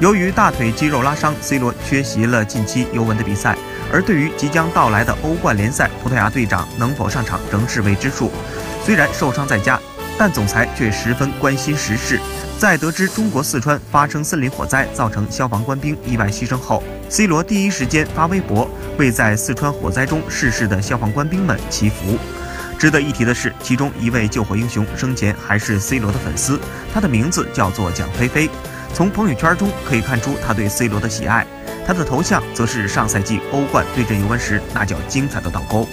由于大腿肌肉拉伤，C 罗缺席了近期尤文的比赛。而对于即将到来的欧冠联赛，葡萄牙队长能否上场仍是未知数。虽然受伤在家，但总裁却十分关心时事。在得知中国四川发生森林火灾，造成消防官兵意外牺牲后，C 罗第一时间发微博为在四川火灾中逝世的消防官兵们祈福。值得一提的是，其中一位救火英雄生前还是 C 罗的粉丝，他的名字叫做蒋菲菲。从朋友圈中可以看出他对 C 罗的喜爱，他的头像则是上赛季欧冠对阵尤文时那叫精彩的倒钩。